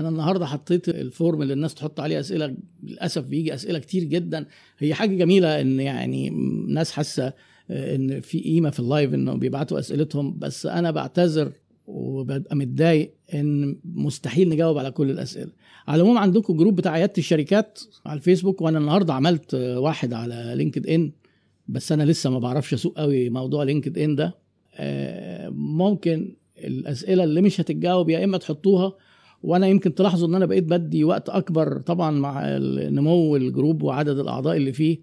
أنا النهارده حطيت ال form اللي الناس تحط عليه أسئلة للأسف بيجي أسئلة كتير جدا. هي حاجة جميلة إن يعني ناس حاسة إن في قيمة في ال live إنه بيبعتوا أسئلتهم. بس أنا بعتذر وببقى متضايق إن مستحيل نجاوب على كل الأسئلة. على العموم عندكم group بتاع عيادة الشركات على الفيسبوك وأنا النهارده عملت واحد على LinkedIn بس أنا لسه ما بعرفش أسوق قوي موضوع LinkedIn ده. آه، ممكن الأسئلة اللي مش هتتجاوب يا إما تحطوها وأنا يمكن تلاحظوا ان أنا بقيت بدي وقت اكبر طبعا مع نمو الجروب وعدد الاعضاء اللي فيه.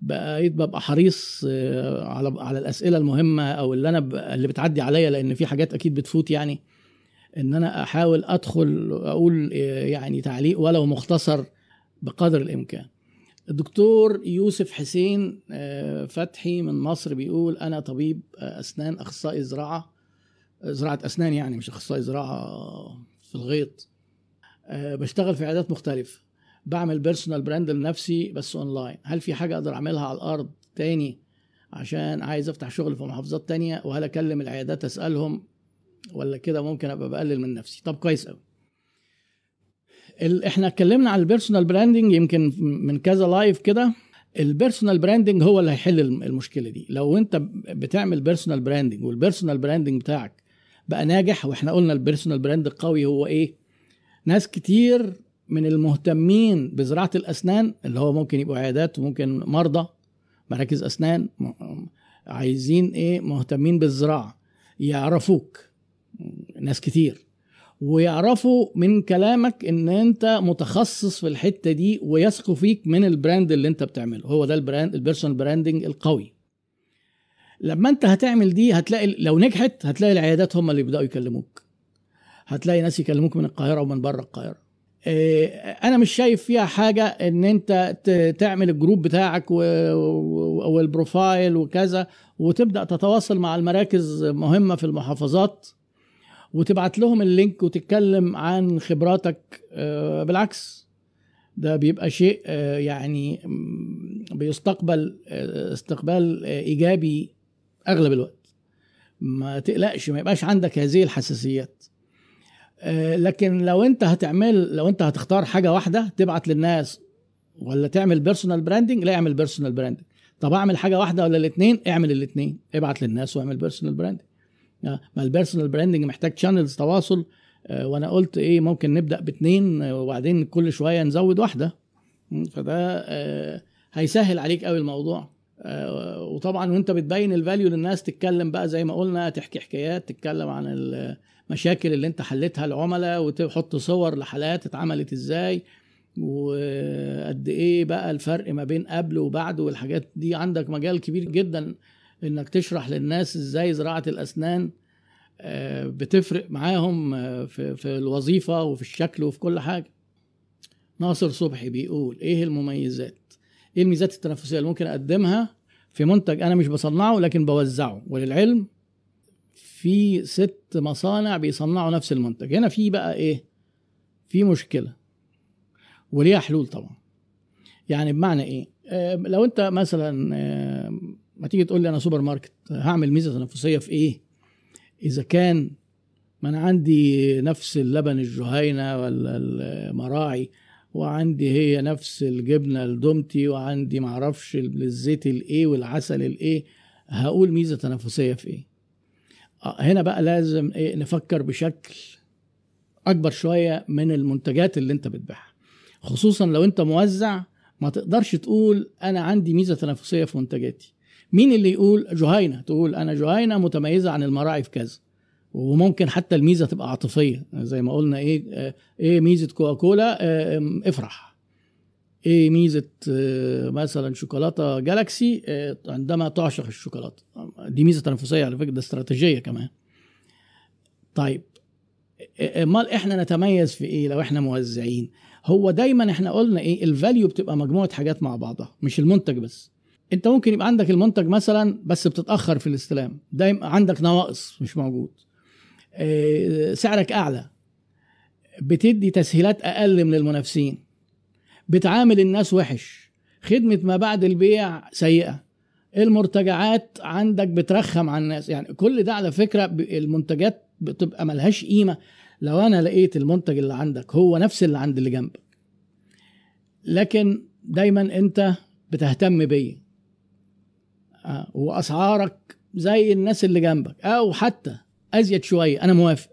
بقيت ببقى حريص آه، على على الاسئلة المهمة أو اللي أنا ب... اللي بتعدي عليا لأن في حاجات أكيد بتفوت يعني. ان أنا احاول ادخل أقول آه، يعني تعليق ولو مختصر بقدر الامكان. الدكتور يوسف حسين آه، فتحي من مصر بيقول أنا طبيب أسنان أخصائي زراعة زراعة أسنان يعني مش أخصائي زراعة. في الغيط. آه، بشتغل في عيادات مختلفة. بعمل personal brand لنفسي بس اونلاين هل في حاجة أقدر أعملها على الأرض تاني عشان عايز أفتح شغل في محافظات تانية؟ وهل أكلم العيادات أسألهم؟ ولا كده ممكن أبقى بقلل من نفسي؟ طب كويس قوي إحنا اتكلمنا عن ال personal branding يمكن من كذا live كده. ال personal branding هو اللي هيحل الم- المشكلة دي. لو أنت بتعمل personal branding وال personal branding بتاعك بقى ناجح وإحنا قلنا ال personal brand القوي هو إيه؟ ناس كتير من المهتمين بزراعة الأسنان اللي هو ممكن يبقوا عيادات وممكن مرضى مراكز أسنان عايزين إيه؟ مهتمين بالزراعة. يعرفوك ناس كتير. ويعرفوا من كلامك إن أنت متخصص في الحتة دي ويثقوا فيك من ال brand اللي أنت بتعمله. هو ده ال brand ال personal branding القوي. لما انت هتعمل دي هتلاقي لو نجحت هتلاقي العيادات هم اللي يبدأوا يكلموك. هتلاقي ناس يكلموك من القاهرة ومن بره القاهرة. إيه، أنا مش شايف فيها حاجة إن أنت تعمل ال group بتاعك وال profile وكذا وتبدأ تتواصل مع المراكز مهمة في المحافظات وتبعت لهم ال link وتتكلم عن خبراتك. آه، بالعكس ده بيبقى شيء آه، يعني بيستقبل آه، استقبال آه، إيجابي أغلب الوقت. ما تقلقش ما يبقاش عندك هذه الحساسيات. آه، لكن لو أنت هتعمل لو أنت هتختار حاجة واحدة تبعت للناس ولا تعمل personal branding لا اعمل personal branding طب اعمل حاجة واحدة ولا الاثنين اعمل الاثنين ابعت للناس واعمل personal branding ما ال personal branding محتاج channels تواصل. آه، وأنا قلت إيه ممكن نبدأ باثنين آه، وبعدين كل شوية نزود واحدة. فده آه، هيسهل عليك قوي الموضوع. آه، وطبعا وانت بتبين الفاليو للناس تتكلم بقى زي ما قلنا تحكي حكايات تتكلم عن المشاكل اللي انت حلتها العملاء وتحط صور لحالات اتعملت إزاي وقد إيه بقى الفرق ما بين قبل وبعد والحاجات دي عندك مجال كبير جدا انك تشرح للناس إزاي زراعة الأسنان آه، بتفرق معاهم آه، في في الوظيفة وفي الشكل وفي كل حاجة. ناصر صبحي بيقول إيه المميزات؟ إيه الميزات التنافسية اللي ممكن أقدمها في منتج أنا مش بصنعه لكن بوزعه؟ وللعلم في ست مصانع بيصنعوا نفس المنتج. هنا في بقى إيه؟ في مشكلة. وليها حلول طبعا. يعني بمعنى إيه؟ لو أنت مثلا ما تيجي تقول لي أنا سوبر ماركت هعمل ميزة تنافسية في إيه؟ إذا كان ما أنا عندي نفس اللبن الجهينة ولا المراعي وعندي هي نفس الجبنة الدومتي وعندي معرفش الزيت الإيه والعسل الإيه. هقول ميزة تنافسية في إيه؟ آه، هنا بقى لازم إيه نفكر بشكل أكبر شوية من المنتجات اللي أنت بتبيعها. خصوصا لو أنت موزع ما تقدرش تقول أنا عندي ميزة تنافسية في منتجاتي. مين اللي يقول؟ جهينة. تقول أنا جهينة متميزة عن المراعي في كذا. وممكن حتى الميزة تبقى عاطفية. زي ما قلنا إيه إيه ميزة كوكاكولا؟ آه، افرح. إيه ميزة آه، مثلا شوكولاتة جالاكسي؟ آه، عندما تعشق الشوكولاتة. دي ميزة تنافسية على فكرة ده استراتيجية كمان. طيب أمال إحنا نتميز في إيه لو إحنا موزعين؟ هو دايما إحنا قلنا إيه الفاليو بتبقى مجموعة حاجات مع بعضها مش المنتج بس. أنت ممكن يبقى عندك المنتج مثلا بس بتتأخر في الاستلام. دايما عندك نواقص مش موجود. سعرك أعلى. بتدي تسهيلات أقل من المنافسين. بتعامل الناس وحش. خدمة ما بعد البيع سيئة. المرتجعات عندك بترخم على الناس. يعني كل ده على فكرة المنتجات بتبقى ملهاش قيمة. لو أنا لقيت المنتج اللي عندك هو نفس اللي عند اللي جنبك. لكن دايما أنت بتهتم بيا آه، وأسعارك زي الناس اللي جنبك. أو حتى أزيد شوية أنا موافق.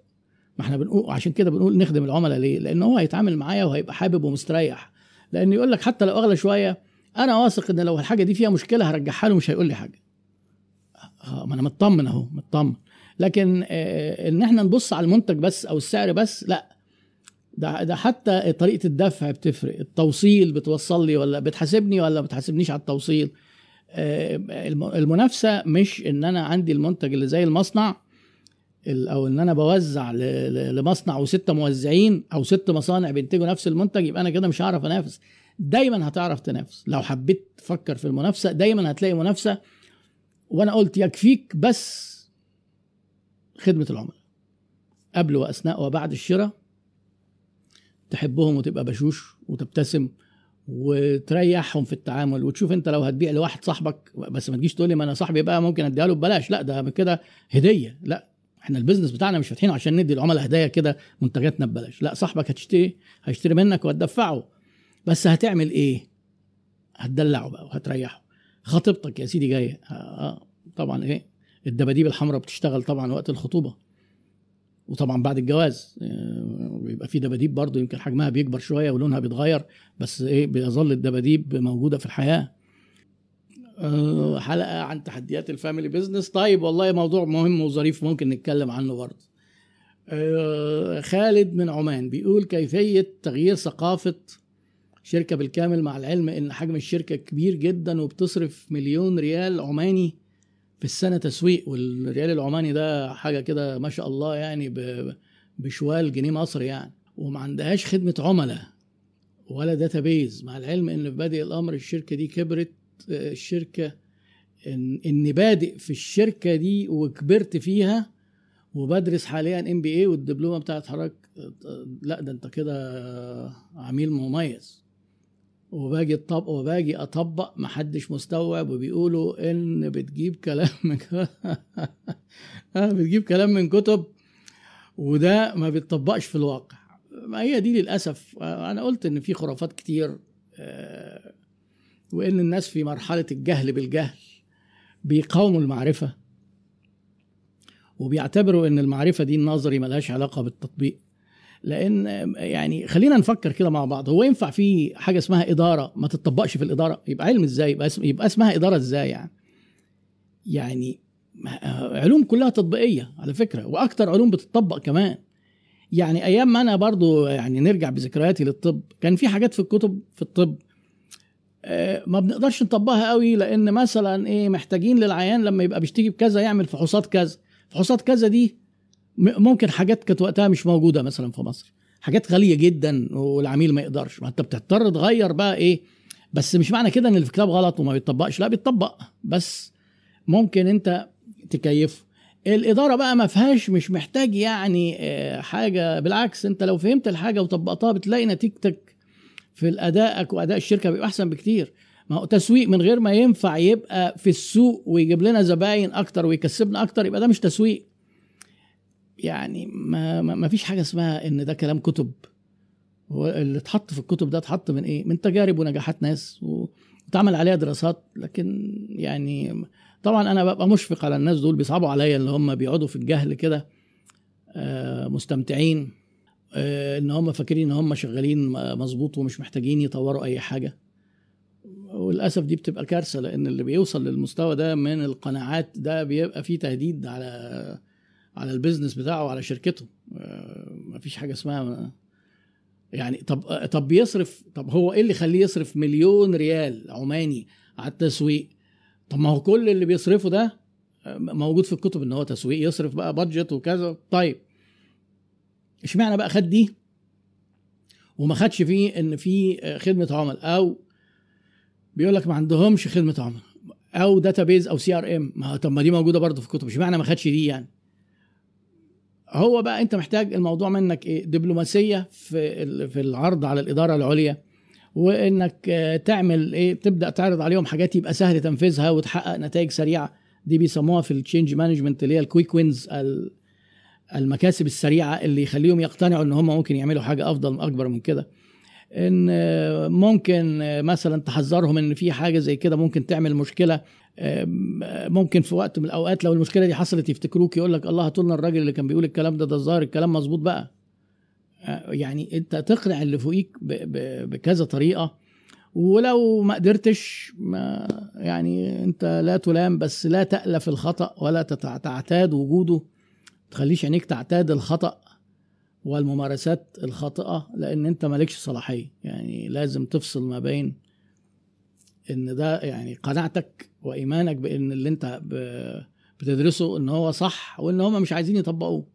ما إحنا بنقول عشان كده بنقول نخدم العملاء ليه؟ لأن هو هيتعامل معايا وهيبقى حابب ومستريح. لأن يقول لك حتى لو أغلى شوية أنا واثق إن لو الحاجة دي فيها مشكلة هرجعها له مش هيقول لي حاجة. آه، ما أنا مطمن أهو مطمن. لكن آه، إن إحنا نبص على المنتج بس أو السعر بس لأ. ده ده حتى طريقة الدفع بتفرق. التوصيل بتوصل لي ولا بتحاسبني ولا ما بتحاسبنيش على التوصيل. آه، المنافسة مش إن أنا عندي المنتج اللي زي المصنع أو إن أنا بوزع لمصنع وست موزعين أو ست مصانع بينتجوا نفس المنتج يبقى أنا كده مش هعرف أنافس. دايما هتعرف تنافس. لو حبيت تفكر في المنافسة دايما هتلاقي منافسة. وأنا قلت يكفيك بس خدمة العملاء. قبل وأثناء وبعد الشراء تحبهم وتبقى بشوش وتبتسم وتريحهم في التعامل وتشوف أنت لو هتبيع لواحد صاحبك بس ما تجيش تقول لي ما أنا صاحبي بقى ممكن أديها له ببلاش. لا ده كده هدية. لا إحنا ال business بتاعنا مش فاتحينه عشان ندي العملاء هدايا كده منتجاتنا ببلاش. لا صاحبك هتشتري هيشتري منك وهتدفعه. بس هتعمل إيه؟ هتدلعه بقى وهتريحه. خطيبتك يا سيدي جاية. آه, آه، طبعا إيه؟ الدباديب الحمراء بتشتغل طبعا وقت الخطوبة. وطبعا بعد الجواز آه، بيبقى في دباديب برضه يمكن حجمها بيكبر شوية ولونها بيتغير بس إيه؟ بيظل الدباديب موجودة في الحياة. حلقة عن تحديات ال family business. طيب والله موضوع مهم وظريف ممكن نتكلم عنه برضه. آه، خالد من عمان بيقول كيفية تغيير ثقافة شركة بالكامل مع العلم إن حجم الشركة كبير جدا وبتصرف مليون ريال عماني في السنة تسويق والريال العماني ده حاجة كده ما شاء الله يعني بشوال جنيه مصري يعني. وما عندهاش خدمة عملاء ولا database مع العلم إن في بادئ الأمر الشركة دي كبرت الشركة إن إني بادئ في الشركة دي وكبرت فيها وبدرس حاليا MBA والدبلومة بتاعت حضرتك لا ده أنت كده عميل مميز. وباجي اطبق وباجي أطبق محدش مستوعب وبيقولوا إن بتجيب كلام من آه، بتجيب كلام من كتب وده ما بيتطبقش في الواقع. ما هي دي للأسف. أنا قلت إن في خرافات كتير آه، وإن الناس في مرحلة الجهل بالجهل بيقاوموا المعرفة وبيعتبروا إن المعرفة دي النظري ملهاش علاقة بالتطبيق. لأن يعني خلينا نفكر كده مع بعض هو ينفع في حاجة اسمها إدارة ما تطبقش في الإدارة؟ يبقى علم إزاي؟ يبقى, اسم يبقى اسمها إدارة إزاي يعني؟ يعني علوم كلها تطبيقية على فكرة وأكتر علوم بتطبق كمان. يعني أيام ما أنا برضو يعني نرجع بذكرياتي للطب كان في حاجات في الكتب في الطب ما بنقدرش نطبقها قوي لأن مثلا إيه محتاجين للعيان لما يبقى بيشتكي بكذا يعمل فحوصات كذا. فحوصات كذا دي ممكن حاجات كانت وقتها مش موجودة مثلا في مصر. حاجات غالية جدا والعميل ما يقدرش. ما أنت بتضطر تغير بقى إيه بس مش معنى كده إن الكتاب غلط وما بيتطبقش. لا بيتطبق بس ممكن أنت تكيفه الإدارة بقى ما فيهاش مش محتاج يعني آه، حاجة. بالعكس أنت لو فهمت الحاجة وطبقتها بتلاقي نتيجتك في ادائك وأداء الشركة بيبقى أحسن بكتير. ما هو تسويق من غير ما ينفع يبقى في السوق ويجيب لنا زباين أكتر ويكسبنا أكتر يبقى ده مش تسويق. يعني ما, ما فيش حاجة اسمها إن ده كلام كتب. هو اللي اتحط في الكتب ده اتحط من إيه؟ من تجارب ونجاحات ناس واتعمل عليها دراسات. لكن يعني طبعا أنا ببقى مشفق على الناس دول بيصعبوا عليا اللي هم بيقعدوا في الجهل كده. آه، مستمتعين. إن هم فاكرين إن هم شغالين مظبوط ومش محتاجين يطوروا أي حاجة. وللأسف دي بتبقى كارثة لأن اللي بيوصل للمستوى ده من القناعات ده بيبقى فيه تهديد على على ال business بتاعه وعلى شركته. آه، ما فيش حاجة اسمها يعني طب طب بيصرف طب هو إيه اللي يخليه يصرف مليون ريال عماني على التسويق؟ طب ما هو كل اللي بيصرفه ده آه، موجود في الكتب إن هو تسويق يصرف بقى budget وكذا. طيب اشمعنى بقى خد دي؟ وما خدش فيه إن في خدمة عملاء أو بيقول لك ما عندهمش خدمة عملاء أو database أو CRM ما طب ما دي موجودة برضه في الكتب اشمعنى ما خدش دي يعني؟ هو بقى أنت محتاج الموضوع منك إيه؟ دبلوماسية في في العرض على الإدارة العليا وإنك تعمل إيه؟ تبدأ تعرض عليهم حاجات يبقى سهل تنفيذها وتحقق نتائج سريعة. دي بيسموها في ال change management اللي هي ال quick wins المكاسب السريعة اللي يخليهم يقتنعوا إن هم ممكن يعملوا حاجة أفضل أكبر من كده. إن ممكن مثلا تحذرهم إن في حاجة زي كده ممكن تعمل مشكلة. ممكن في وقت من الأوقات لو المشكلة دي حصلت يفتكروك يقول لك الله هاتولنا الراجل اللي كان بيقول الكلام ده ده الظاهر الكلام مظبوط بقى. يعني أنت تقنع اللي فوقيك بكذا طريقة. ولو ما قدرتش ما يعني أنت لا تلام بس لا تألف الخطأ ولا تعتاد وجوده. تخليش عينيك تعتاد الخطأ والممارسات الخاطئة لأن أنت مالكش صلاحية. يعني لازم تفصل ما بين إن ده يعني قناعتك وإيمانك بإن اللي أنت بتدرسه إن هو صح وإن هم مش عايزين يطبقوه.